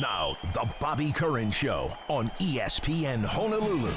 Now, the Bobby Curran Show on ESPN Honolulu.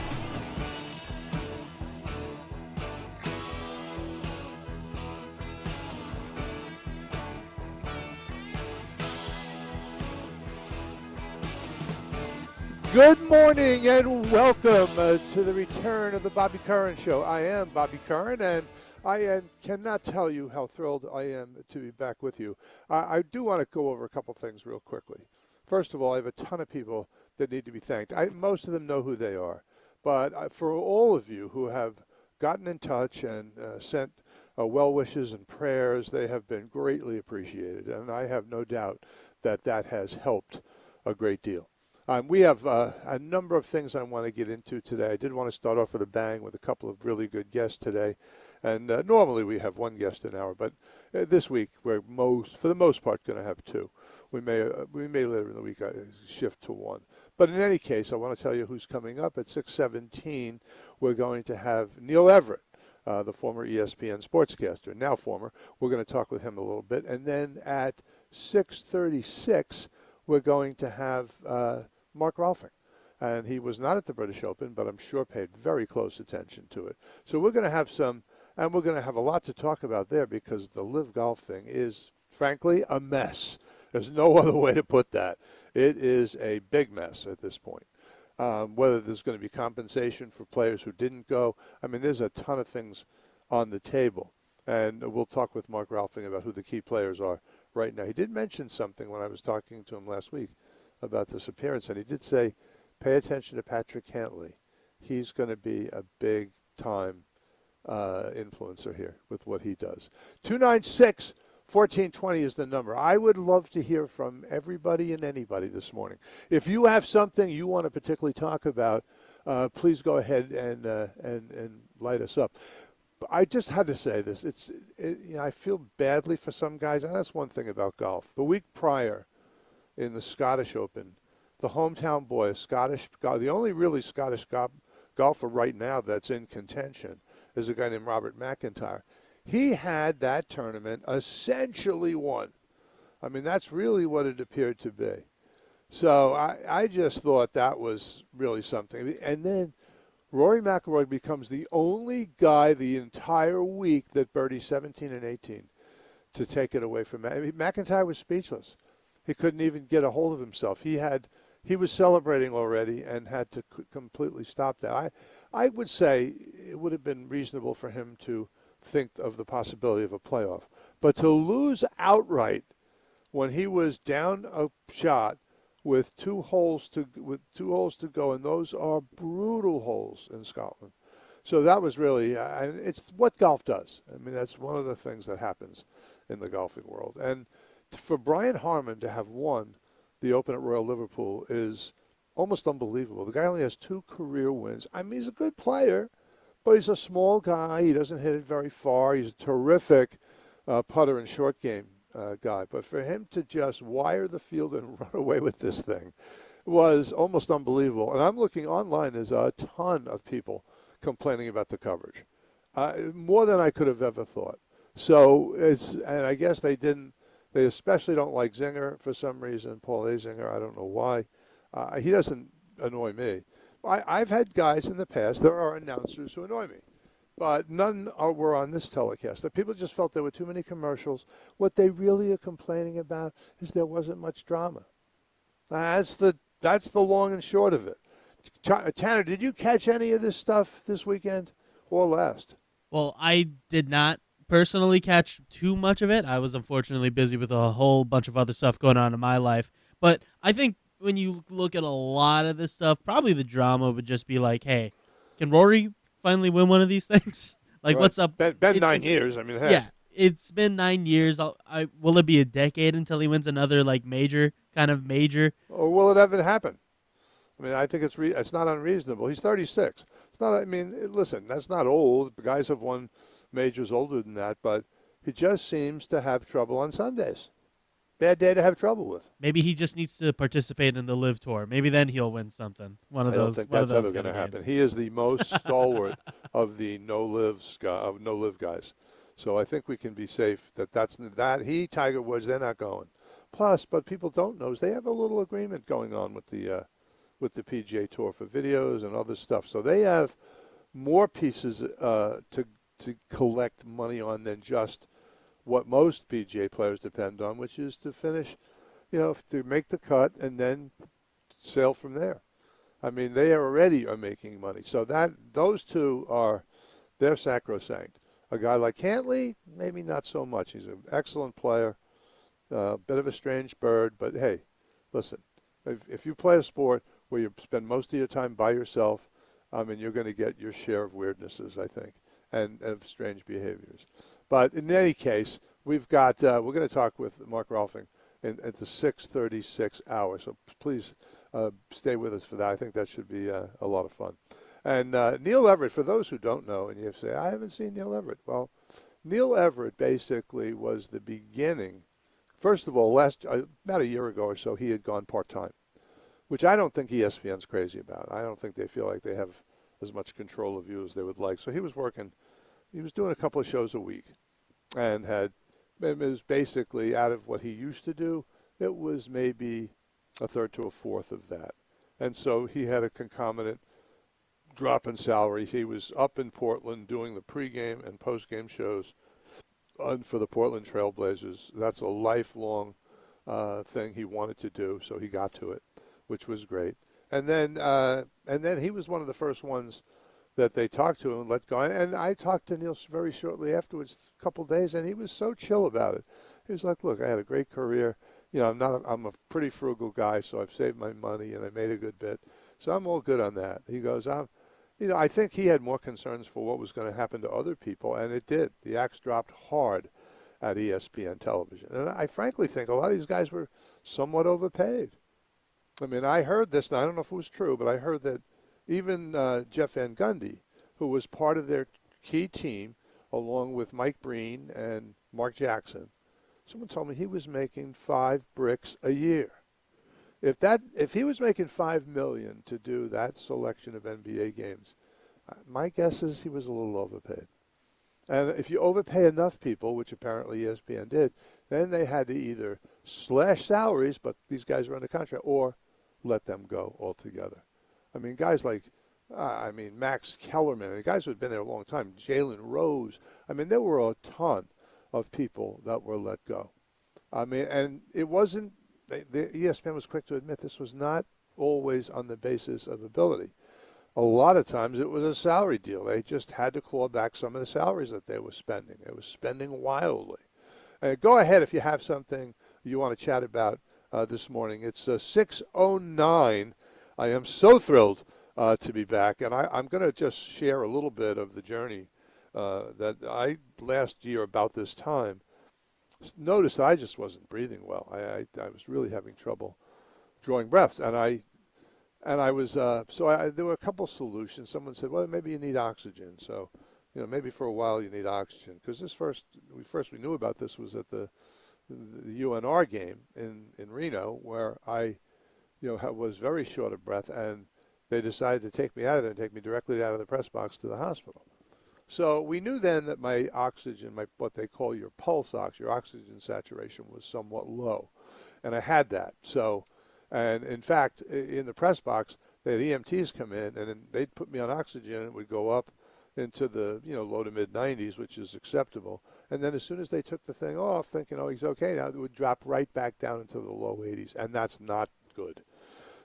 Good morning and welcome uh, to the return of the Bobby Curran Show. I am Bobby Curran, and I uh, cannot tell you how thrilled I am to be back with you. I, I do want to go over a couple things real quickly. First of all, I have a ton of people that need to be thanked. I, most of them know who they are. But uh, for all of you who have gotten in touch and uh, sent uh, well wishes and prayers, they have been greatly appreciated. And I have no doubt that that has helped a great deal. Um, we have uh, a number of things I want to get into today. I did want to start off with a bang with a couple of really good guests today. And uh, normally we have one guest an hour, but uh, this week we're most, for the most part, going to have two. We may uh, we may later in the week uh, shift to one. But in any case, I want to tell you who's coming up at 6:17. We're going to have Neil Everett. Uh, the former ESPN sportscaster, now former. We're going to talk with him a little bit, and then at 6:36, we're going to have uh, Mark Rolfing, and he was not at the British Open, but I'm sure paid very close attention to it. So we're going to have some, and we're going to have a lot to talk about there because the LIV Golf thing is, frankly, a mess. There's no other way to put that. It is a big mess at this point. Um, whether there's going to be compensation for players who didn't go. I mean, there's a ton of things on the table. And we'll talk with Mark Rolfing about who the key players are right now. He did mention something when I was talking to him last week about this appearance, and he did say, pay attention to Patrick Cantlay. He's going to be a big time uh, influencer here with what he does. 296 1420 is the number. I would love to hear from everybody and anybody this morning. If you have something you want to particularly talk about, uh, please go ahead and, uh, and, and light us up. I just had to say this. It's it, you know, I feel badly for some guys, and that's one thing about golf. The week prior, in the Scottish Open, the hometown boy, a Scottish, the only really Scottish golfer right now that's in contention is a guy named Robert McIntyre. He had that tournament essentially won. I mean, that's really what it appeared to be. So I, I just thought that was really something. And then Rory McIlroy becomes the only guy the entire week that birdied 17 and 18 to take it away from Mac- McIntyre was speechless. He couldn't even get a hold of himself. He had he was celebrating already and had to c- completely stop that. I I would say it would have been reasonable for him to think of the possibility of a playoff, but to lose outright when he was down a shot with two holes to with two holes to go, and those are brutal holes in Scotland. So that was really, uh, it's what golf does. I mean, that's one of the things that happens in the golfing world. And for Brian Harman to have won the Open at Royal Liverpool is almost unbelievable. The guy only has two career wins. I mean, he's a good player, but he's a small guy. He doesn't hit it very far. He's a terrific uh, putter and short game uh, guy. But for him to just wire the field and run away with this thing was almost unbelievable. And I'm looking online, there's a ton of people complaining about the coverage, uh, more than I could have ever thought. So it's, and I guess they didn't, they especially don't like Zinger for some reason, Paul Azinger. I don't know why. Uh, he doesn't annoy me. I, have had guys in the past, there are announcers who annoy me but none are, were on this telecast. The people just felt there were too many commercials. What they really are complaining about is there wasn't much drama. That's the that's the long and short of it. Tanner, did you catch any of this stuff this weekend or last? Well, I did not personally catch too much of it. I was unfortunately busy with a whole bunch of other stuff going on in my life. But I think when you look at a lot of this stuff, probably the drama would just be like, hey, can Rory finally win one of these things? like, right. what's up? Been, been it, nine years. I mean, heck. yeah, it's been nine years. I'll, I will it be a decade until he wins another like major kind of major? Or will it ever happen? I mean, I think it's re- it's not unreasonable. He's 36. It's not. I mean, listen, that's not old. Guys have won majors older than that, but he just seems to have trouble on Sundays bad day to have trouble with. Maybe he just needs to participate in the LIV tour. Maybe then he'll win something. One of I those. don't think that's ever going to happen. He is the most stalwart of the no LIV of no LIV guys. So I think we can be safe that that's that he Tiger Woods they're not going. Plus, but people don't know is they have a little agreement going on with the uh, with the PGA Tour for videos and other stuff. So they have more pieces uh, to to collect money on than just what most PGA players depend on, which is to finish, you know, to make the cut and then sail from there. I mean, they already are making money. So that those two are they're sacrosanct. A guy like Cantlay, maybe not so much. He's an excellent player, a uh, bit of a strange bird, but hey, listen, if, if you play a sport where you spend most of your time by yourself, I mean, you're going to get your share of weirdnesses, I think, and, and of strange behaviors. But in any case, we've got uh, we're going to talk with Mark Rolfing in, at the 6:36 hour. So please uh, stay with us for that. I think that should be uh, a lot of fun. And uh, Neil Everett, for those who don't know, and you say, I haven't seen Neil Everett. Well, Neil Everett basically was the beginning. First of all, last uh, about a year ago or so, he had gone part time, which I don't think ESPN's crazy about. I don't think they feel like they have as much control of you as they would like. So he was working, he was doing a couple of shows a week, and had it was basically out of what he used to do. It was maybe a third to a fourth of that. And so he had a concomitant drop in salary. He was up in Portland doing the pregame and postgame shows for the Portland Trailblazers. That's a lifelong uh, thing he wanted to do, so he got to it, which was great. And then, uh, and then he was one of the first ones that they talked to him and let go. And I talked to Neil very shortly afterwards, a couple days, and he was so chill about it. He was like, "Look, I had a great career you know, I'm not. A, I'm a pretty frugal guy, so I've saved my money and I made a good bit. So I'm all good on that. He goes, I'm. You know, I think he had more concerns for what was going to happen to other people, and it did. The axe dropped hard at ESPN television, and I frankly think a lot of these guys were somewhat overpaid. I mean, I heard this, and I don't know if it was true, but I heard that even uh, Jeff Van Gundy, who was part of their key team, along with Mike Breen and Mark Jackson, Someone told me he was making five bricks a year. If that, if he was making five million to do that selection of NBA games, uh, my guess is he was a little overpaid. And if you overpay enough people, which apparently ESPN did, then they had to either slash salaries, but these guys were under contract, or let them go altogether. I mean, guys like, uh, I mean, Max Kellerman, and guys who had been there a long time, Jalen Rose. I mean, there were a ton of people that were let go. I mean, and it wasn't, the ESPN was quick to admit this was not always on the basis of ability. A lot of times it was a salary deal. They just had to claw back some of the salaries that they were spending. They were spending wildly. Uh, go ahead if you have something you want to chat about uh, this morning. It's uh, 6.09. I am so thrilled uh, to be back, and I, I'm going to just share a little bit of the journey uh, that I last year about this time noticed I just wasn't breathing well. I, I, I was really having trouble drawing breaths, and I and I was uh, so I, there were a couple solutions. Someone said, well, maybe you need oxygen. So you know, maybe for a while you need oxygen because this first we first we knew about this was at the the UNR game in in Reno where I you know was very short of breath and they decided to take me out of there and take me directly out of the press box to the hospital. So we knew then that my oxygen, my what they call your pulse ox, your oxygen saturation was somewhat low, and I had that. So, and in fact, in the press box, they had EMTs come in and they'd put me on oxygen and it would go up into the you know low to mid 90s, which is acceptable. And then as soon as they took the thing off, thinking oh he's okay now, it would drop right back down into the low 80s, and that's not good.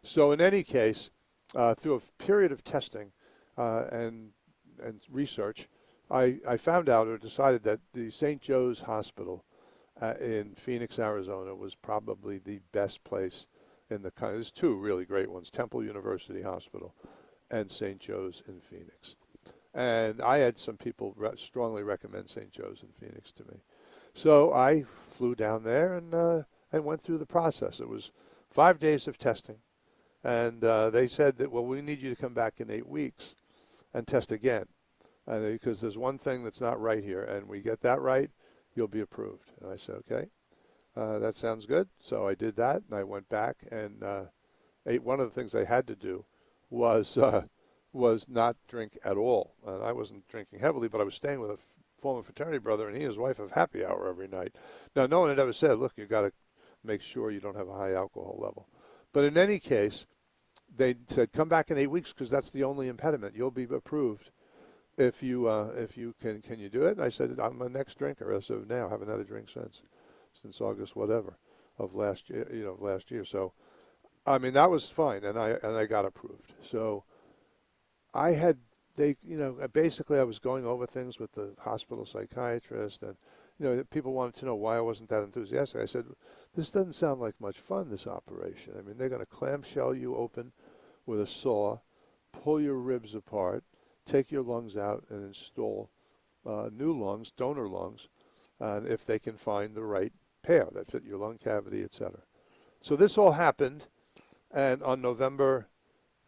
So in any case, uh, through a period of testing uh, and and research, I, I found out or decided that the St. Joe's Hospital uh, in Phoenix, Arizona was probably the best place in the country. There's two really great ones Temple University Hospital and St. Joe's in Phoenix. And I had some people re- strongly recommend St. Joe's in Phoenix to me. So I flew down there and, uh, and went through the process. It was five days of testing. And uh, they said that, well, we need you to come back in eight weeks and test again. And because there's one thing that's not right here, and we get that right, you'll be approved. And I said, okay, uh, that sounds good. So I did that, and I went back and uh, ate. One of the things I had to do was uh, was not drink at all. And I wasn't drinking heavily, but I was staying with a former fraternity brother, and he and his wife have happy hour every night. Now, no one had ever said, look, you've got to make sure you don't have a high alcohol level. But in any case, they said come back in eight weeks because that's the only impediment. You'll be approved if you uh, if you can can you do it? And I said I'm a next drinker as of now. Haven't had a drink since since August whatever of last year. You know last year. So I mean that was fine, and I and I got approved. So I had they you know basically I was going over things with the hospital psychiatrist and you know people wanted to know why I wasn't that enthusiastic. I said this doesn't sound like much fun this operation. I mean they're going to clamshell you open with a saw, pull your ribs apart, take your lungs out and install uh, new lungs, donor lungs, if they can find the right pair that fit your lung cavity, etc. So this all happened, and on November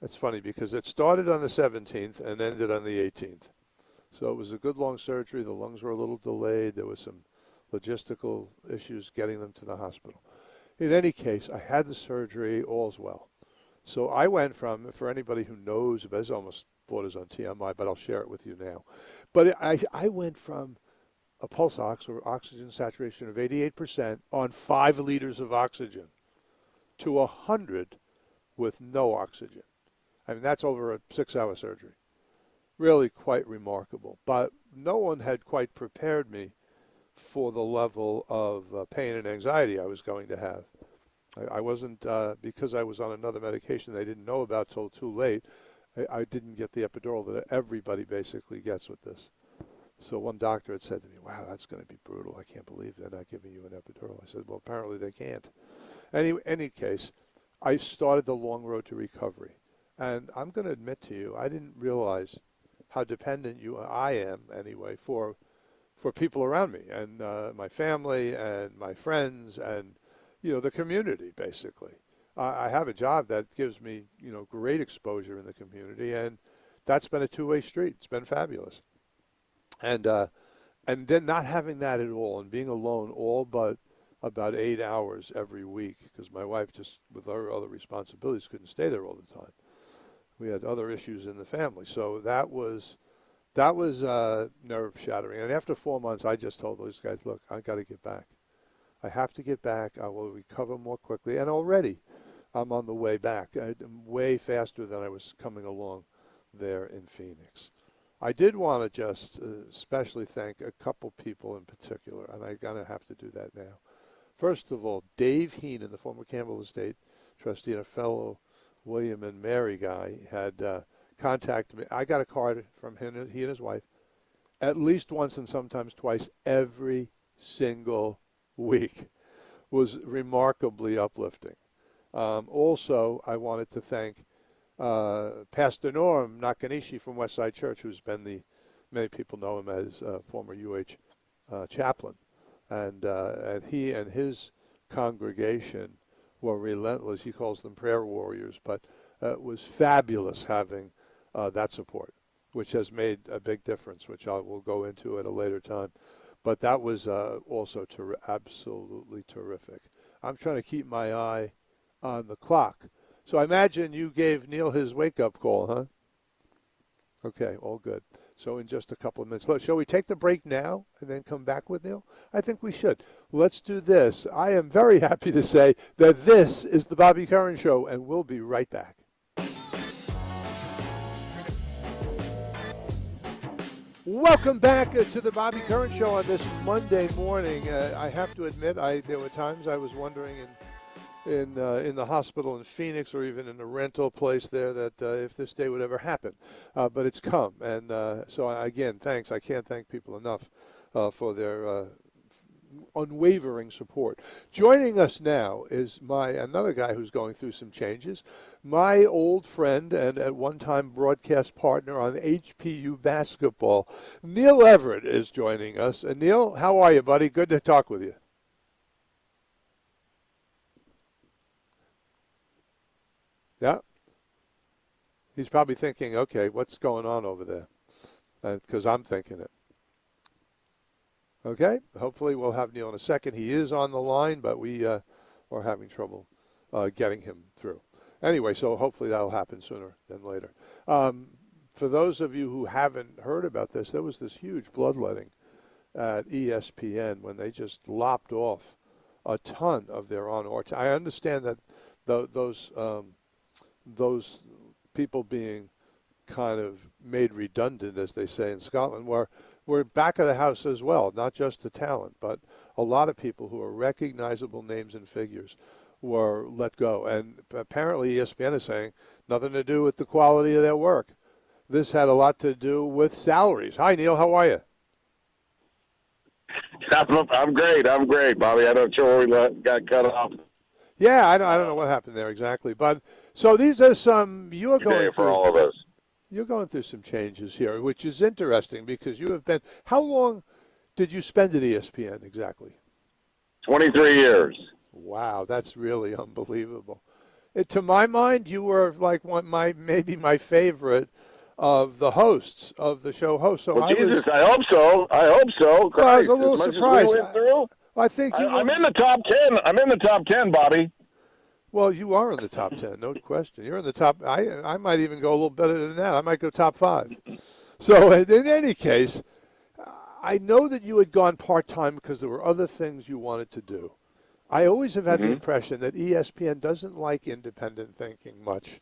it's funny because it started on the 17th and ended on the 18th. So it was a good long surgery. The lungs were a little delayed. There was some logistical issues getting them to the hospital. In any case, I had the surgery. All's well. So I went from, for anybody who knows, it's almost is on TMI, but I'll share it with you now. But I, I went from a pulse ox or oxygen saturation of 88% on five liters of oxygen to 100 with no oxygen. I mean, that's over a six hour surgery. Really quite remarkable. But no one had quite prepared me for the level of uh, pain and anxiety I was going to have. I, I wasn't, uh, because I was on another medication they didn't know about till too late, I, I didn't get the epidural that everybody basically gets with this. So one doctor had said to me, wow, that's going to be brutal. I can't believe they're not giving you an epidural. I said, well, apparently they can't. Any, any case, I started the long road to recovery. And I'm going to admit to you, I didn't realize how dependent you I am anyway for for people around me and uh, my family and my friends and you know the community basically. I, I have a job that gives me you know great exposure in the community and that's been a two-way street. It's been fabulous. And uh, and then not having that at all and being alone all but about eight hours every week because my wife just with her other responsibilities couldn't stay there all the time we had other issues in the family. So that was that was uh, nerve shattering. And after four months, I just told those guys, "Look, I've got to get back. I have to get back. I will recover more quickly." And already, I'm on the way back. I'm way faster than I was coming along there in Phoenix. I did want to just uh, especially thank a couple people in particular, and I'm going to have to do that now. First of all, Dave Heenan, the former Campbell Estate trustee and a fellow William and Mary guy had uh, contacted me. I got a card from him, he and his wife, at least once and sometimes twice every single week. Was remarkably uplifting. Um, also, I wanted to thank uh, Pastor Norm Nakanishi from Westside Church, who's been the many people know him as uh, former UH uh, chaplain, and uh, and he and his congregation were relentless. He calls them prayer warriors, but uh, it was fabulous having uh, that support, which has made a big difference, which I will go into at a later time. But that was uh, also ter- absolutely terrific. I'm trying to keep my eye on the clock. So I imagine you gave Neil his wake up call, huh? Okay, all good. So in just a couple of minutes. Look, shall we take the break now and then come back with Neil? I think we should. Let's do this. I am very happy to say that this is the Bobby Curran Show, and we'll be right back. Welcome back uh, to the Bobby Curran Show on this Monday morning. Uh, I have to admit, I there were times I was wondering in in uh, in the hospital in Phoenix or even in the rental place there that uh, if this day would ever happen. Uh, but it's come, and so I, again, thanks. I can't thank people enough for their unwavering support. Joining us now is my another guy who's going through some changes. My old friend and at one time broadcast partner on HPU basketball, Neil Everett, is joining us. And Neil, how are you, buddy? Good to talk with you. Yeah. He's probably thinking, okay, what's going on over there? Because uh, I'm thinking it. Okay. Hopefully we'll have Neil in a second. He is on the line, but we uh, are having trouble uh, getting him through. Anyway, so hopefully that'll happen sooner than later. Um, for those of you who haven't heard about this, there was this huge bloodletting at ESPN when they just lopped off a ton of their on air. I understand that the, those um, those people being kind of made redundant, as they say in Scotland, were were back of the house as well, not just the talent, but a lot of people who are recognizable names and figures were let go. And apparently ESPN is saying nothing to do with the quality of their work. This had a lot to do with salaries. Hi, Neil. How are you? I'm, I'm great. I'm great, Bobby. I don't sure we got cut off. Yeah, I don't, I don't know what happened there exactly, but so these are some you are going for through, all of us. You're going through some changes here, which is interesting because you have been. How long did you spend at ESPN exactly? Twenty-three years. Wow, that's really unbelievable. It, to my mind, you were like one my maybe my favorite of the hosts of the show host. So well, I Jesus, was, I hope so. I hope so. Well, I was a little surprised. I, I, think you I, am in the top ten. I'm in the top ten, Bobby. Well, you are in the top ten, no question. You're in the top. I I might even go a little better than that. I might go top five. So in any case, I know that you had gone part time because there were other things you wanted to do. I always have had mm-hmm. the impression that ESPN doesn't like independent thinking much.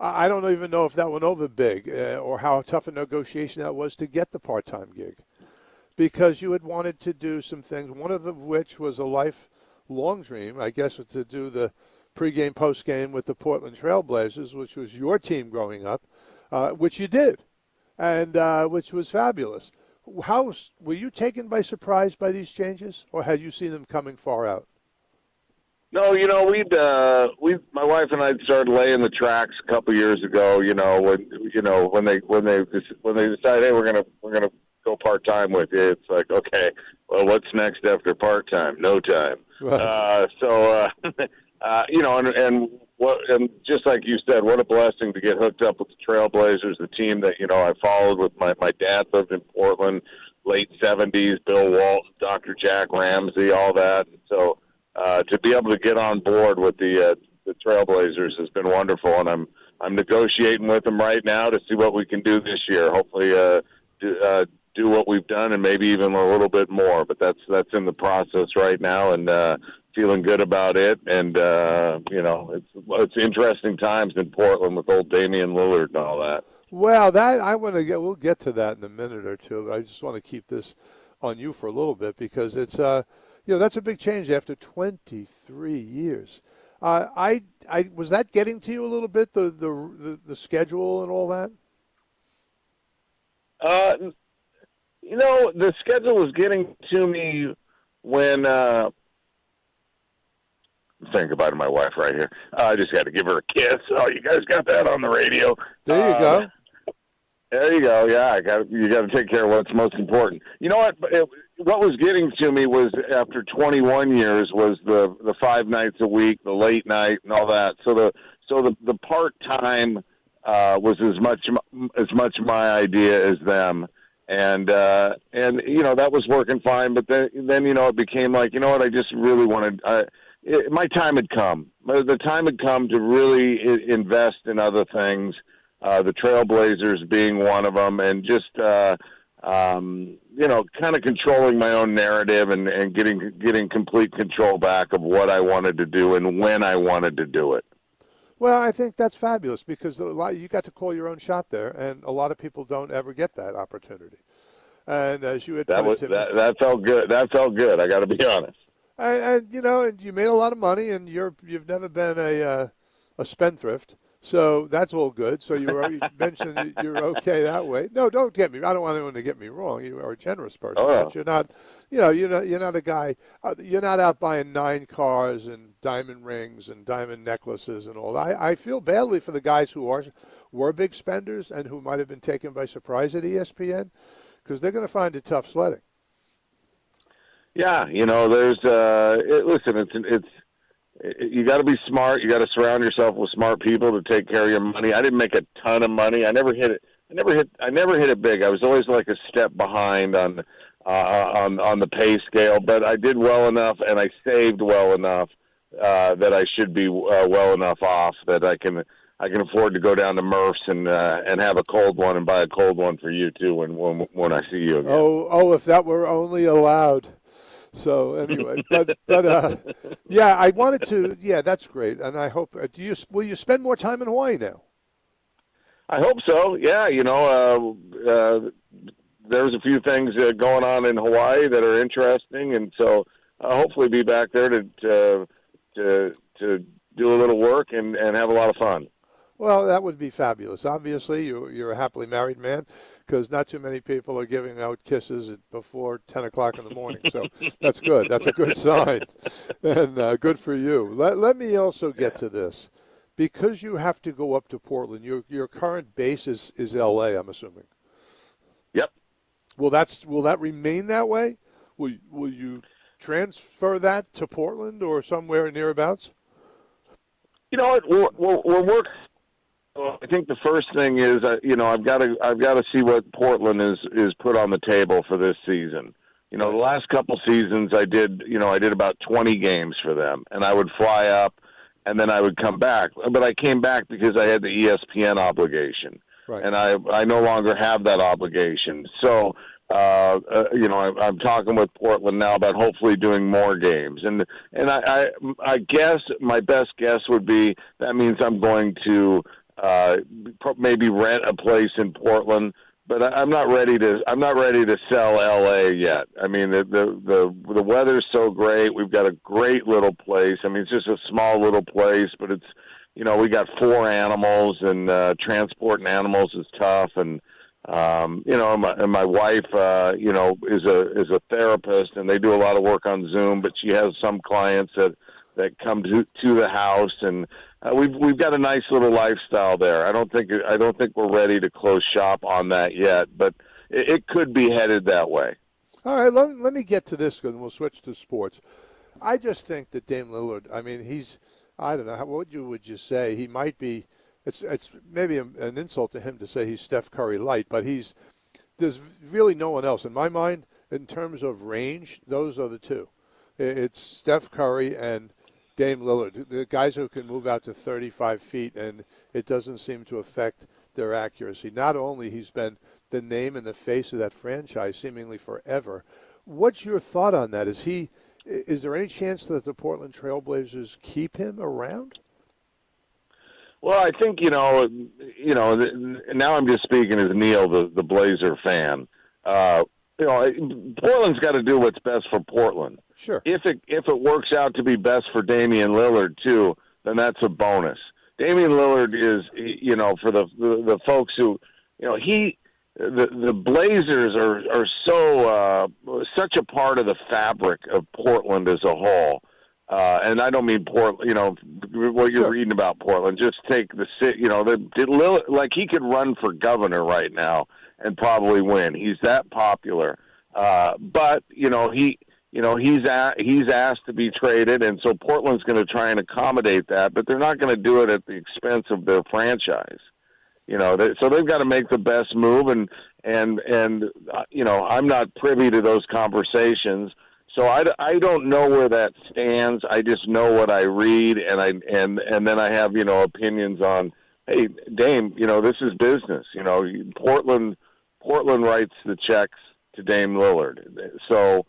I don't even know if that went over big uh, or how tough a negotiation that was to get the part time gig because you had wanted to do some things, one of which was a lifelong dream, I guess, was to do the pregame, postgame with the Portland Trailblazers, which was your team growing up, uh, which you did, and uh, which was fabulous. How were you taken by surprise by these changes, or had you seen them coming far out? No, you know, we'd uh we my wife and I started laying the tracks a couple years ago, you know, when you know, when they when they when they decided, hey, we're going to we're to go part time with you. It's like, okay, well, what's next after part time? No time. Right. Uh so uh, uh you know, and and what and just like you said, what a blessing to get hooked up with the Trailblazers, the team that, you know, I followed with my my dad lived in Portland late 70s, Bill Walton, Dr. Jack Ramsay, all that. And so uh, to be able to get on board with the uh, the Trailblazers has been wonderful, and I'm I'm negotiating with them right now to see what we can do this year. Hopefully, uh, do, uh, do what we've done and maybe even a little bit more. But that's that's in the process right now, and uh, feeling good about it. And uh, you know, it's it's interesting times in Portland with old Damian Lillard and all that. Well, that I want to get. We'll get to that in a minute or two. But I just want to keep this on you for a little bit because it's uh you know that's a big change after 23 years. Uh, I, I was that getting to you a little bit the the the, the schedule and all that. Uh, you know, the schedule was getting to me when. Uh, I'm saying goodbye to my wife right here. Uh, I just got to give her a kiss. Oh, you guys got that on the radio. There you uh, go. There you go. Yeah, I got you. Got to take care of what's most important. You know what? It, what was getting to me was after 21 years was the the five nights a week, the late night, and all that. So the so the the part time uh, was as much as much my idea as them, and uh, and you know that was working fine. But then then you know it became like you know what I just really wanted. I, it, my time had come. The time had come to really invest in other things. Uh, the Trailblazers being one of them, and just uh, um, you know, kind of controlling my own narrative and, and getting getting complete control back of what I wanted to do and when I wanted to do it. Well, I think that's fabulous because a lot, you got to call your own shot there, and a lot of people don't ever get that opportunity. And as you had that was that, that felt good. That felt good. I got to be honest. And, and, you know, and you made a lot of money, and you're you've never been a uh, a spendthrift. So that's all good. So you, you mentioned you're okay that way. No, don't get me. I don't want anyone to get me wrong. You are a generous person, oh. but you're not. You know, you're not. You're not a guy. Uh, you're not out buying nine cars and diamond rings and diamond necklaces and all. I I feel badly for the guys who are were big spenders and who might have been taken by surprise at ESPN because they're going to find it tough sledding. Yeah, you know, there's. Uh, it, listen, it's it's you got to be smart. You got to surround yourself with smart people to take care of your money. I didn't make a ton of money. I never hit it. I never hit. I never hit it big. I was always like a step behind on uh, on on the pay scale, but I did well enough, and I saved well enough uh, that I should be uh, well enough off that I can I can afford to go down to Murph's and uh, and have a cold one and buy a cold one for you too when when when I see you again. Oh oh, if that were only allowed. So anyway, but but uh, yeah, I wanted to. Yeah, that's great, and I hope. Uh, do you will you spend more time in Hawaii now? I hope so. Yeah, you know, uh, uh, there's a few things uh, going on in Hawaii that are interesting, and so I'll hopefully be back there to to to, to do a little work and, and have a lot of fun. Well, that would be fabulous. Obviously, you, you're a happily married man because not too many people are giving out kisses before 10 o'clock in the morning. So that's good. That's a good sign. And uh, good for you. Let, let me also get to this. Because you have to go up to Portland, your, your current base is, is L.A., I'm assuming. Yep. Will, that's, will that remain that way? Will, will you transfer that to Portland or somewhere nearabouts? You know what? We're, we're, we're working well, I think the first thing is, uh, you know, I've got to I've got to see what Portland is is put on the table for this season. You know, the last couple seasons I did, you know, I did about 20 games for them, and I would fly up, and then I would come back. But I came back because I had the ESPN obligation, right. and I I no longer have that obligation. So uh, uh, you know, I, I'm talking with Portland now about hopefully doing more games, and and I, I I guess my best guess would be that means I'm going to uh, maybe rent a place in Portland. But I'm not ready to. I'm not ready to sell LA yet. I mean, the the the the weather's so great. We've got a great little place. I mean, it's just a small little place, but it's you know we got four animals, and uh, transporting animals is tough. And um, you know, my, and my wife, uh, you know, is a is a therapist, and they do a lot of work on Zoom. But she has some clients that that come to to the house, and uh, we've we've got a nice little lifestyle there. I don't think I don't think we're ready to close shop on that yet, but it, it could be headed that way. All right, let, let me get to this, and we'll switch to sports. I just think that Dame Lillard. I mean, he's I don't know what would you would you say he might be. It's it's maybe a, an insult to him to say he's Steph Curry light, but he's there's really no one else in my mind in terms of range. Those are the two. It's Steph Curry and Dame Lillard, the guys who can move out to 35 feet, and it doesn't seem to affect their accuracy. Not only he's been the name and the face of that franchise seemingly forever. What's your thought on that? Is he? Is there any chance that the Portland Trailblazers keep him around? Well, I think you know, you know. Now I'm just speaking as Neil, the the Blazer fan. Uh, you know, Portland's got to do what's best for Portland. Sure. If it if it works out to be best for Damian Lillard too, then that's a bonus. Damian Lillard is, you know, for the the, the folks who, you know, he the the Blazers are are so uh, such a part of the fabric of Portland as a whole. Uh, and I don't mean Portland, you know, what you're Sure. reading about Portland. Just take the city, you know, the, the Lillard, like he could run for governor right now and probably win. He's that popular. Uh, but you know, he you know he's a, he's asked to be traded, and so Portland's going to try and accommodate that, but they're not going to do it at the expense of their franchise. You know, they, so they've got to make the best move, and and and uh, you know, I'm not privy to those conversations, so I, I don't know where that stands. I just know what I read, and I and and then I have you know opinions on. Hey, Dame, you know this is business. You know, Portland Portland writes the checks to Dame Lillard, so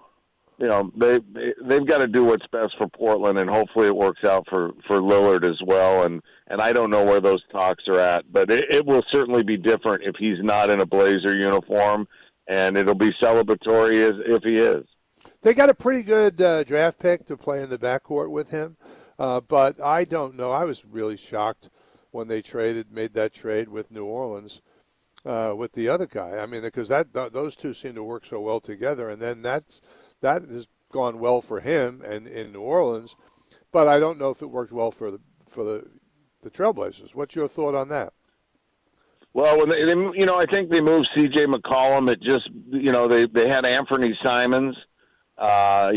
you know they, they they've got to do what's best for Portland, and hopefully it works out for for Lillard as well. And and I don't know where those talks are at, but it, it will certainly be different if he's not in a Blazer uniform, and it'll be celebratory as if he is. They got a pretty good uh, draft pick to play in the backcourt with him, uh, but I don't know. I was really shocked when they traded, made that trade with New Orleans. Uh, with the other guy, I mean, because that th- those two seem to work so well together, and then that's that has gone well for him and in New Orleans, but I don't know if it worked well for the for the the Trailblazers. What's your thought on that? Well, when they, they you know, I think they moved C.J. McCollum. It just, you know, they they had Anfernee Simons, uh,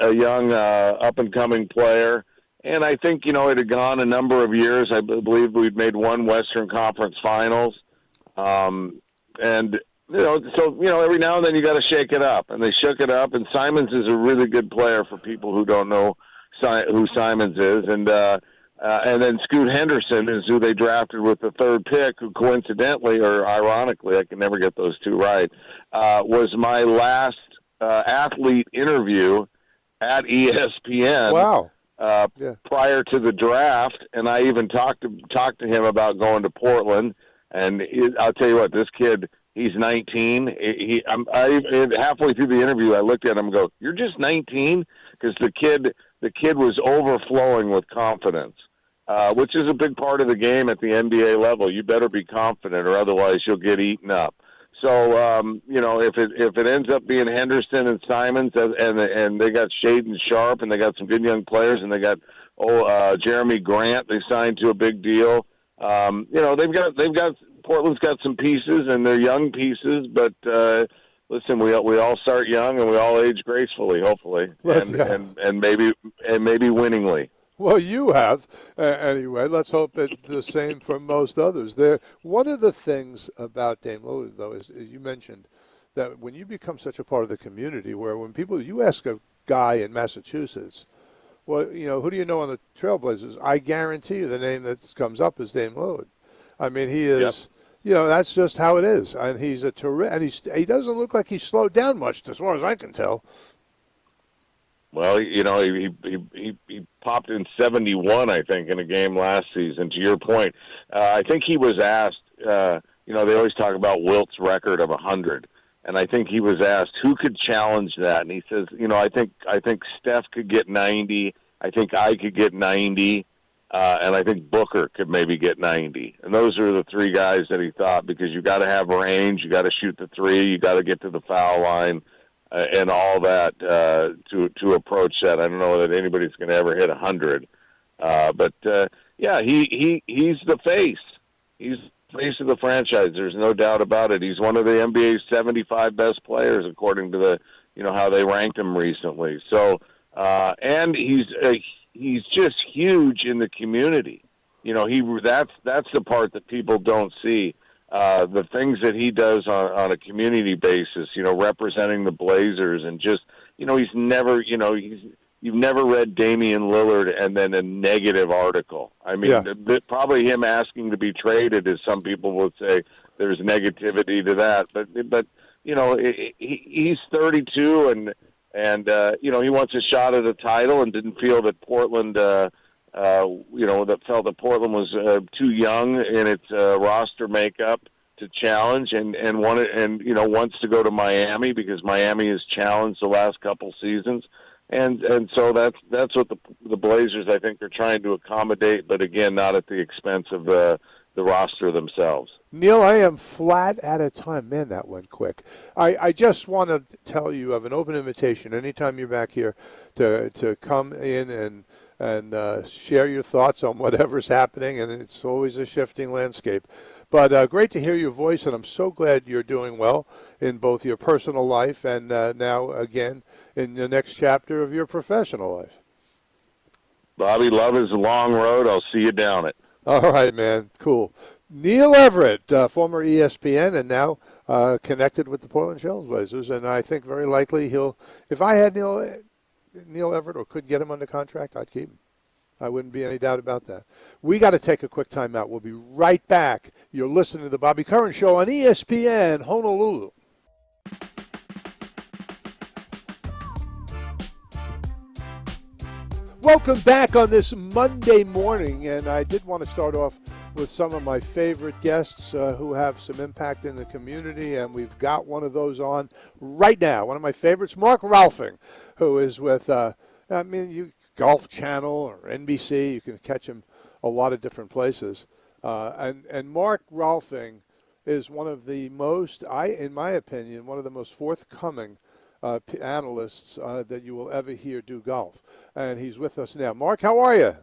a young uh, up and coming player, and I think you know it had gone a number of years. I believe we'd made one Western Conference Finals, um, and you know, so you know, every now and then you got to shake it up, and they shook it up. And Simons is a really good player for people who don't know si- who Simons is, and. uh uh, and then Scoot Henderson is who they drafted with the third pick, who coincidentally or ironically, I can never get those two right, uh, was my last uh, athlete interview at ESPN. Wow. Uh, Yeah. prior to the draft, and I even talked to talked to him about going to Portland. And he, I'll tell you what, this kid, he's 19. He, I'm I halfway through the interview, I looked at him and go, "You're just 19," because the kid the kid was overflowing with confidence, uh, which is a big part of the game at the NBA level. You better be confident, or otherwise you'll get eaten up. So um, you know, if it if it ends up being Henderson and Simons and and, and they got Shaedon Sharpe and they got some good young players and they got oh uh, Jerami Grant they signed to a big deal. Um, you know they've got they've got Portland's got some pieces and they're young pieces, but uh, listen, we we all start young and we all age gracefully, hopefully, and, and and maybe and maybe winningly. Well, you have. Uh, anyway, let's hope it's the same for most others. There, one of the things about Dame Lillard, though, is, is you mentioned that when you become such a part of the community, where when people, you ask a guy in Massachusetts, well, you know, who do you know on the Trailblazers? I guarantee you the name that comes up is Dame Lillard. I mean, he is. You know, that's just how it is, and he's a terrific. And he's he doesn't look like he's slowed down much, as far as I can tell. Well, you know, he he he, he popped in 71, I think, in a game last season. To your point, uh, I think he was asked. Uh, you know, they always talk about Wilt's record of 100, and I think he was asked who could challenge that, and he says, you know, I think I think Steph could get 90. I think I could get 90. Uh, and I think Booker could maybe get 90. And those are the three guys that he thought because you got to have range, you got to shoot the three, you got to get to the foul line, uh, and all that uh, to to approach that. I don't know that anybody's going to ever hit 100, uh, but uh, yeah, he he he's the face. He's the face of the franchise. There's no doubt about it. He's one of the NBA's 75 best players according to the you know how they ranked him recently. So uh, and he's a he's just huge in the community. You know, he that's that's the part that people don't see. Uh, the things that he does on on a community basis, you know, representing the Blazers and just you know, he's never you know he's you've never read Damian Lillard and then a negative article. I mean, Yeah. th- th- probably him asking to be traded, as some people would say, there's negativity to that. But but you know, he- he's 32 and and uh, you know he wants a shot at a title and didn't feel that Portland, uh, uh, you know, that felt that Portland was uh, too young in its uh, roster makeup to challenge and and wanted and you know wants to go to Miami because Miami has challenged the last couple seasons. And and so that's that's what the the Blazers I think are trying to accommodate, but again, not at the expense of the the roster themselves. Neil, I am flat out of time. Man, that went quick. I, I just want to tell you of an open invitation anytime you're back here to to come in and and uh, share your thoughts on whatever's happening. And it's always a shifting landscape. But uh, great to hear your voice, and I'm so glad you're doing well in both your personal life and uh, now again in the next chapter of your professional life. Bobby, love is a long road. I'll see you down it. All right, man. Cool. Neil Everett, uh, former ESPN, and now uh, connected with the Portland Trailblazers, and I think very likely he'll. If I had Neil Neil Everett or could get him under contract, I'd keep him. I wouldn't be any doubt about that. We got to take a quick timeout. We'll be right back. You're listening to the Bobby Curran Show on ESPN Honolulu. Welcome back on this Monday morning, and I did want to start off with some of my favorite guests uh, who have some impact in the community, and we've got one of those on right now. One of my favorites, Mark Rolfing, who is with, uh, I mean, you Golf Channel or NBC. You can catch him a lot of different places, uh, and and Mark Rolfing is one of the most, I in my opinion, one of the most forthcoming uh, analysts uh, that you will ever hear do golf. And he's with us now. Mark, how are you?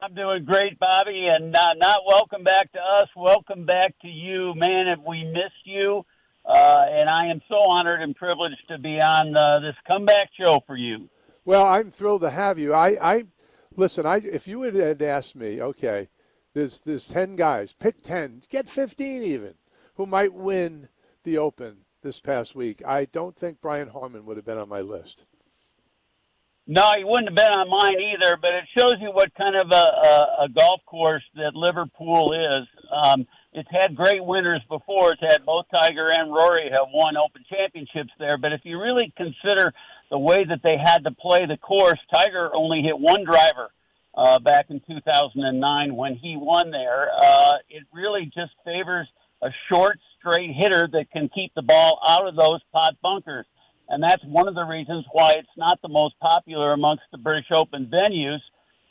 I'm doing great, Bobby, and uh, not welcome back to us. Welcome back to you, man. Have we missed you? Uh, and I am so honored and privileged to be on uh, this comeback show for you. Well, I'm thrilled to have you. I, I listen. I if you had- had asked me, okay, there's there's ten guys, pick ten, get fifteen even, who might win the Open this past week. I don't think Brian Harman would have been on my list. No, he wouldn't have been on mine either, but it shows you what kind of a, a, a golf course that Liverpool is. Um, it's had great winners before. It's had both Tiger and Rory have won Open championships there. But if you really consider the way that they had to play the course, Tiger only hit one driver uh, back in 2009 when he won there. Uh, it really just favors a short, straight hitter that can keep the ball out of those pot bunkers. And that's one of the reasons why it's not the most popular amongst the British Open venues.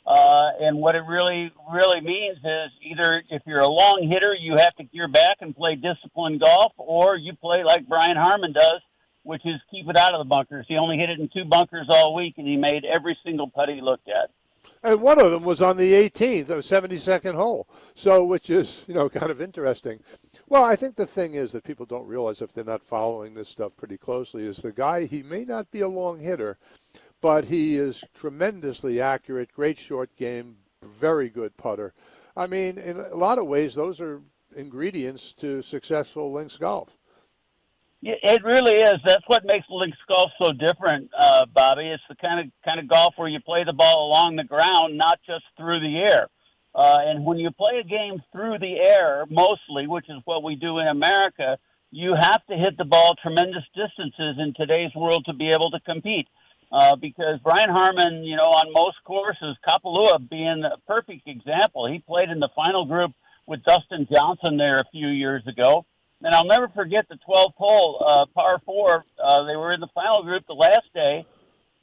Uh, and what it really, really means is either if you're a long hitter, you have to gear back and play disciplined golf, or you play like Brian Harman does, which is keep it out of the bunkers. He only hit it in two bunkers all week, and he made every single putt he looked at and one of them was on the 18th, the 72nd hole. So, which is you know kind of interesting. Well, I think the thing is that people don't realize if they're not following this stuff pretty closely is the guy. He may not be a long hitter, but he is tremendously accurate. Great short game, very good putter. I mean, in a lot of ways, those are ingredients to successful links golf. It really is. That's what makes links golf so different, uh, Bobby. It's the kind of kind of golf where you play the ball along the ground, not just through the air. Uh, and when you play a game through the air, mostly, which is what we do in America, you have to hit the ball tremendous distances in today's world to be able to compete. Uh, because Brian Harman, you know, on most courses, Kapalua being a perfect example. He played in the final group with Dustin Johnson there a few years ago and I'll never forget the 12th hole, uh, par four. Uh, they were in the final group the last day,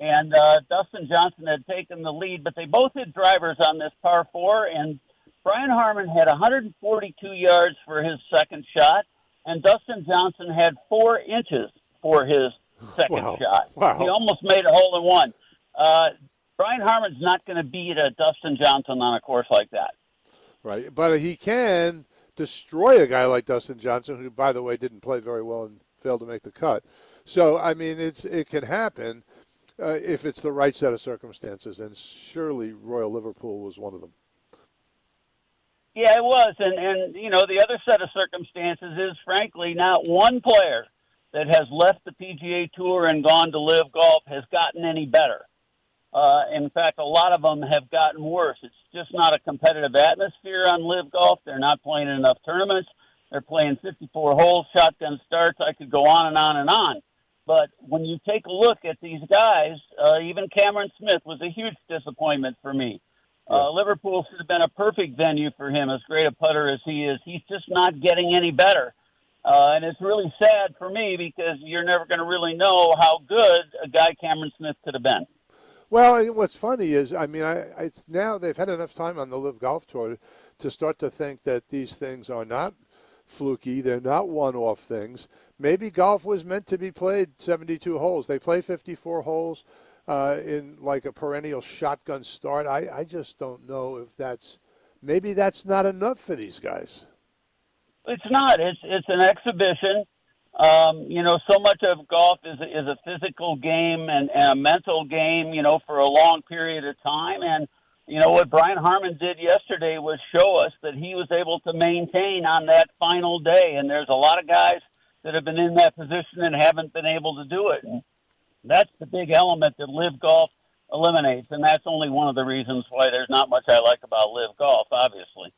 and uh, Dustin Johnson had taken the lead, but they both hit drivers on this par four, and Brian Harman had 142 yards for his second shot, and Dustin Johnson had four inches for his second wow. shot. Wow. He almost made a hole in one. Uh, Brian Harman's not going to beat a Dustin Johnson on a course like that. Right, but he can destroy a guy like Dustin Johnson, who, by the way, didn't play very well and failed to make the cut. So, I mean, it's it can happen uh, if it's the right set of circumstances, and surely Royal Liverpool was one of them. Yeah, it was, and and you know the other set of circumstances is frankly not one player that has left the PGA Tour and gone to LIV Golf has gotten any better. Uh, in fact, a lot of them have gotten worse. It's just not a competitive atmosphere on LIV Golf. They're not playing enough tournaments. They're playing 54 holes, shotgun starts. I could go on and on and on. But when you take a look at these guys, uh, even Cameron Smith was a huge disappointment for me. Uh, Liverpool should have been a perfect venue for him, as great a putter as he is. He's just not getting any better. Uh, and it's really sad for me because you're never going to really know how good a guy Cameron Smith could have been. Well, what's funny is, I mean, I, it's now they've had enough time on the LIV Golf Tour to start to think that these things are not fluky. They're not one-off things. Maybe golf was meant to be played 72 holes. They play 54 holes uh, in like a perennial shotgun start. I, I just don't know if that's maybe that's not enough for these guys. It's not. It's it's an exhibition. Um, you know, so much of golf is is a physical game and, and a mental game. You know, for a long period of time, and you know what Brian Harman did yesterday was show us that he was able to maintain on that final day. And there's a lot of guys that have been in that position and haven't been able to do it. And that's the big element that LIV Golf eliminates, and that's only one of the reasons why there's not much I like about LIV Golf. Obviously.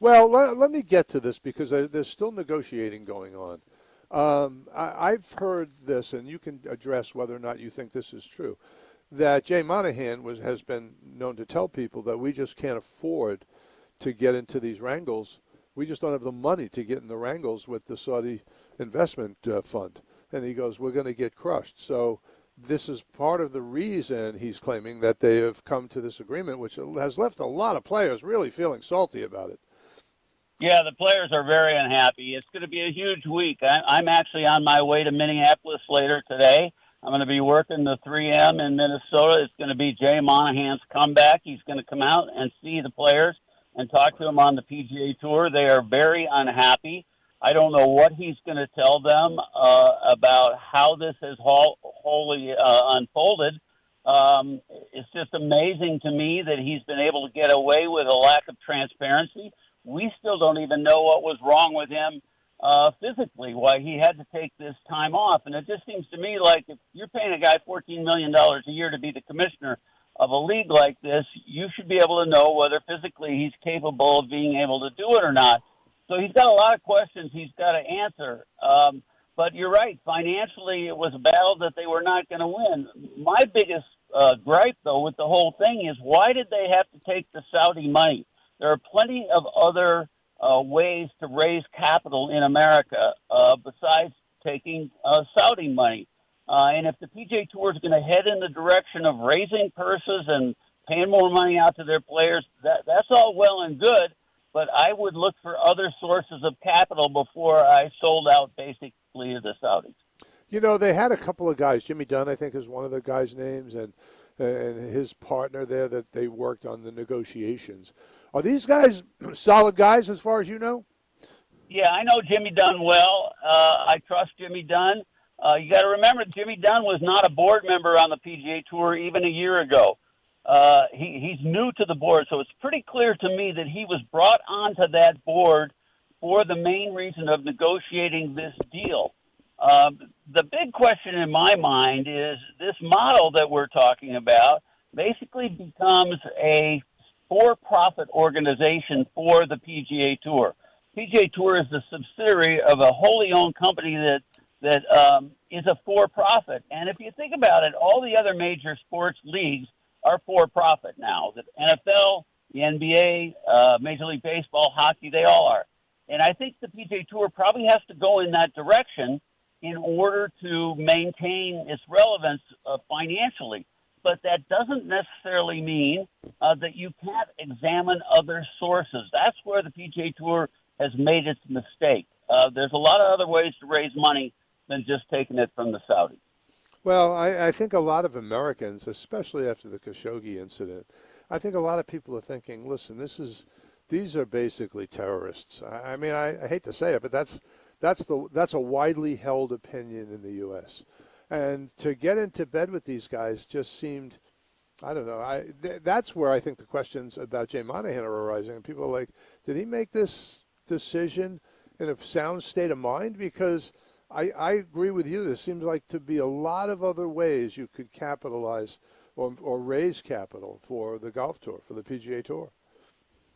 Well, let, let me get to this because there's still negotiating going on. Um, I, have heard this, and you can address whether or not you think this is true. That Jay Monahan was has been known to tell people that we just can't afford to get into these wrangles. We just don't have the money to get in the wrangles with the Saudi investment uh, fund. And he goes, "We're going to get crushed." So this is part of the reason he's claiming that they have come to this agreement, which has left a lot of players really feeling salty about it. Yeah, the players are very unhappy. It's going to be a huge week. I'm actually on my way to Minneapolis later today. I'm going to be working the 3M in Minnesota. It's going to be Jay Monahan's comeback. He's going to come out and see the players and talk to them on the PGA Tour. They are very unhappy. I don't know what he's going to tell them uh, about how this has wholly uh, unfolded. Um, it's just amazing to me that he's been able to get away with a lack of transparency we still don't even know what was wrong with him uh, physically, why he had to take this time off. And it just seems to me like if you're paying a guy $14 million a year to be the commissioner of a league like this, you should be able to know whether physically he's capable of being able to do it or not. So he's got a lot of questions he's got to answer. Um, but you're right. Financially, it was a battle that they were not going to win. My biggest uh, gripe, though, with the whole thing is why did they have to take the Saudi money? There are plenty of other uh, ways to raise capital in America uh, besides taking uh, Saudi money. Uh, and if the PGA Tour is going to head in the direction of raising purses and paying more money out to their players, that, that's all well and good. But I would look for other sources of capital before I sold out basically to the Saudis. You know, they had a couple of guys. Jimmy Dunne, I think, is one of the guys' names, and and his partner there that they worked on the negotiations. Are these guys solid guys as far as you know? Yeah, I know Jimmy Dunne well. Uh, I trust Jimmy Dunne. Uh, you got to remember, Jimmy Dunne was not a board member on the PGA Tour even a year ago. Uh, he, he's new to the board, so it's pretty clear to me that he was brought onto that board for the main reason of negotiating this deal. Uh, the big question in my mind is this model that we're talking about basically becomes a for-profit organization for the PGA Tour. PGA Tour is the subsidiary of a wholly owned company that that um, is a for-profit. And if you think about it, all the other major sports leagues are for-profit now. The NFL, the NBA, uh, Major League Baseball, hockey, they all are. And I think the PGA Tour probably has to go in that direction in order to maintain its relevance uh, financially. But that doesn't necessarily mean uh, that you can't examine other sources. That's where the PGA Tour has made its mistake. Uh, there's a lot of other ways to raise money than just taking it from the Saudis. Well, I, I think a lot of Americans, especially after the Khashoggi incident, I think a lot of people are thinking, listen, this is these are basically terrorists. I, I mean, I, I hate to say it, but that's that's the that's a widely held opinion in the U.S. And to get into bed with these guys just seemed, I don't know. I th- that's where I think the questions about Jay Monahan are arising. And people are like, did he make this decision in a sound state of mind? Because I, I agree with you. There seems like to be a lot of other ways you could capitalize or, or raise capital for the golf tour, for the PGA Tour.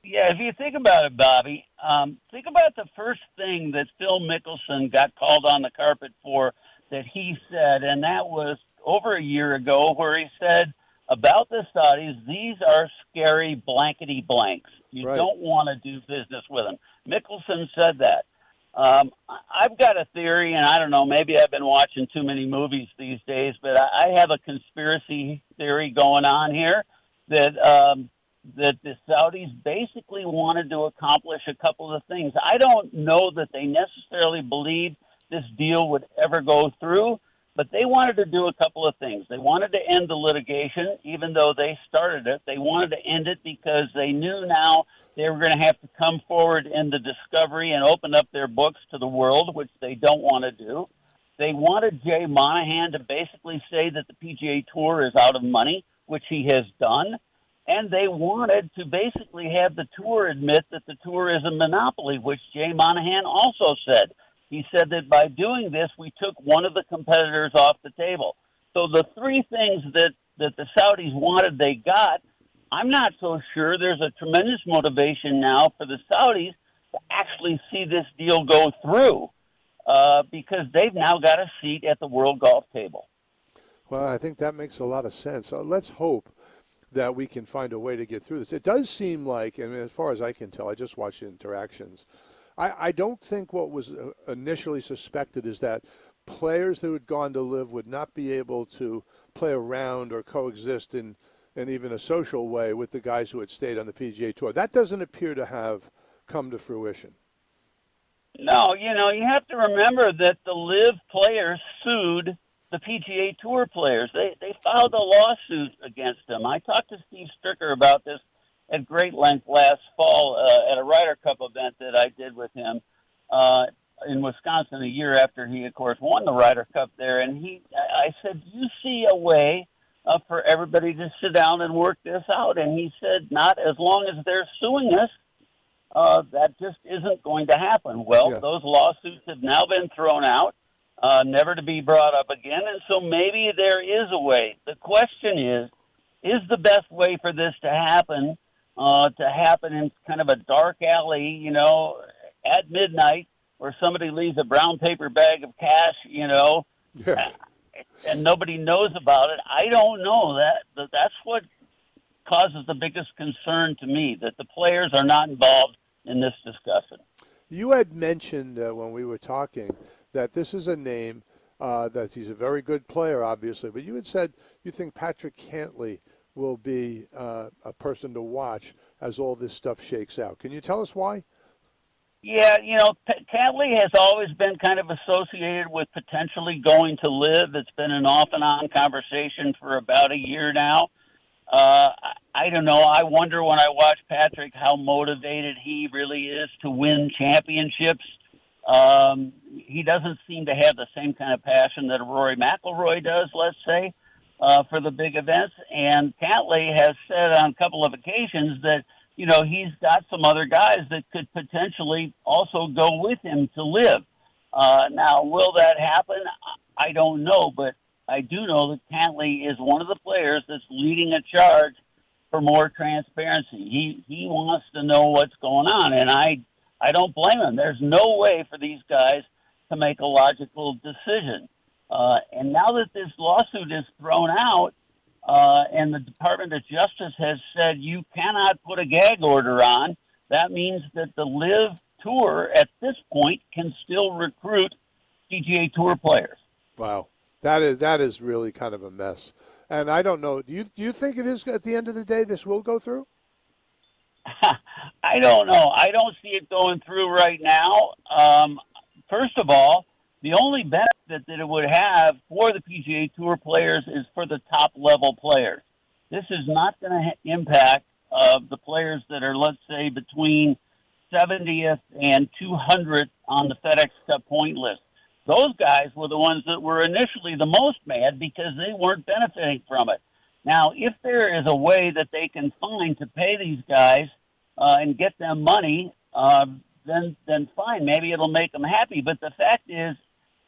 Yeah, if you think about it, Bobby, um, think about the first thing that Phil Mickelson got called on the carpet for that he said, and that was over a year ago, where he said about the Saudis, these are scary blankety blanks. You Right. don't want to do business with them. Mickelson said that. Um, I've got a theory, and I don't know, maybe I've been watching too many movies these days, but I I have a conspiracy theory going on here that um, that the Saudis basically wanted to accomplish a couple of things. I don't know that they necessarily believed this deal would ever go through, but they wanted to do a couple of things. They wanted to end the litigation, even though they started it. They wanted to end it because they knew now they were going to have to come forward in the discovery and open up their books to the world, which they don't want to do. They wanted Jay Monahan to basically say that the PGA Tour is out of money, which he has done. And they wanted to basically have the tour admit that the tour is a monopoly, which Jay Monahan also said. He said that by doing this, we took one of the competitors off the table. So the three things that, that the Saudis wanted, they got. I'm not so sure. There's a tremendous motivation now for the Saudis to actually see this deal go through uh, because they've now got a seat at the world golf table. Well, I think that makes a lot of sense. So let's hope that we can find a way to get through this. It does seem like, mean, as far as I can tell, I just watched interactions. I, I don't think what was uh, initially suspected is that players who had gone to LIV would not be able to play around or coexist in, in even a social way with the guys who had stayed on the PGA Tour. That doesn't appear to have come to fruition. No, you know, you have to remember that the LIV players sued the PGA Tour players. They they filed a lawsuit against them. I talked to Steve Stricker about this at great length last fall uh, at a Ryder Cup event that I did with him uh, in Wisconsin a year after he, of course, won the Ryder Cup there. And he, I said, "Do you see a way uh, for everybody to sit down and work this out?" And he said, "Not as long as they're suing us." Uh, that just isn't going to happen. Well, Yeah. those lawsuits have now been thrown out, uh, never to be brought up again, and so maybe there is a way. The question is, is the best way for this to happen uh, to happen in kind of a dark alley, you know, at midnight where somebody leaves a brown paper bag of cash, you know, Yeah. and nobody knows about it. I don't know that, that that's what causes the biggest concern to me that the players are not involved in this discussion. You had mentioned uh, when we were talking that this is a name uh, that he's a very good player, obviously, but you had said you think Patrick Cantlay will be uh, a person to watch as all this stuff shakes out. Can you tell us why? Yeah, you know, P- Cantley has always been kind of associated with potentially going to LIV. It's been an off and on conversation for about a year now. Uh, I, I don't know. I wonder when I watch Patrick how motivated he really is to win championships. Um, he doesn't seem to have the same kind of passion that Rory McIlroy does, let's say, uh, for the big events. And Cantlay has said on a couple of occasions that you know, he's got some other guys that could potentially also go with him to LIV. Uh, now, will that happen? I don't know, but I do know that Cantlay is one of the players that's leading a charge for more transparency. He he wants to know what's going on, and I I don't blame him. There's no way for these guys to make a logical decision. Uh, and now that this lawsuit is thrown out, uh, and the Department of Justice has said you cannot put a gag order on. That means that the LIV Tour at this point can still recruit PGA Tour players. Wow, that is that is really kind of a mess. And I don't know. Do you do you think it is at the end of the day this will go through? I don't know. I don't see it going through right now. Um, first of all, the only benefit that it would have for the PGA Tour players is for the top level players. This is not going to ha- impact uh, the players that are, let's say, between 70th and 200th on the FedEx Cup point list. Those guys were the ones that were initially the most mad because they weren't benefiting from it. Now, if there is a way that they can find to pay these guys uh, and get them money, uh, then then fine. Maybe it'll make them happy. But the fact is,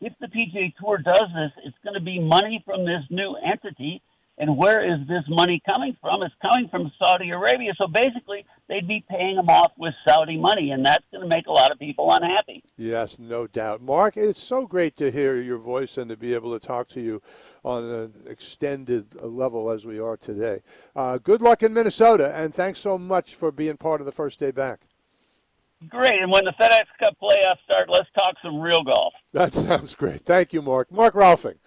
if the PGA Tour does this, it's going to be money from this new entity. And where is this money coming from? It's coming from Saudi Arabia. So basically, they'd be paying them off with Saudi money, and that's going to make a lot of people unhappy. Yes, no doubt. Mark, it's so great to hear your voice and to be able to talk to you on an extended level as we are today. Uh, good luck in Minnesota, and thanks so much for being part of the first day back. Great. And when the FedEx Cup playoffs start, let's talk some real golf. That sounds great. Thank you, Mark. Mark Rolfing.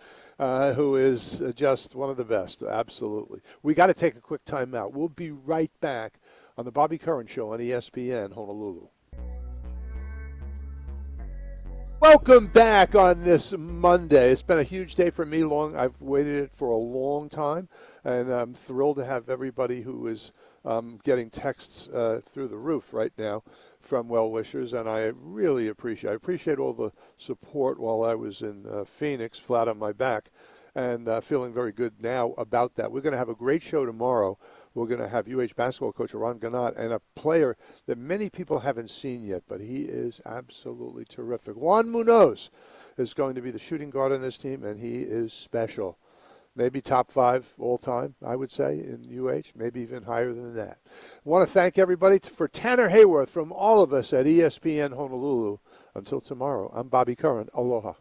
Uh, who is uh, just one of the best. Absolutely. We got to take a quick time out. We'll be right back on the Bobby Curran Show on ESPN Honolulu. Welcome back on this Monday. It's been a huge day for me. Long I've waited it for a long time, and I'm thrilled to have everybody who is um, getting texts uh, through the roof right now from well wishers, and I really appreciate. I appreciate all the support while I was in uh, Phoenix, flat on my back, and uh, feeling very good now about that. We're going to have a great show tomorrow. We're going to have UH basketball coach Ron Ganot and a player that many people haven't seen yet, but he is absolutely terrific. Juan Munoz is going to be the shooting guard on this team, and he is special. Maybe top five all time, I would say, in UH, maybe even higher than that. I want to thank everybody for Tanner Hayworth from all of us at ESPN Honolulu. Until tomorrow, I'm Bobby Curran. Aloha.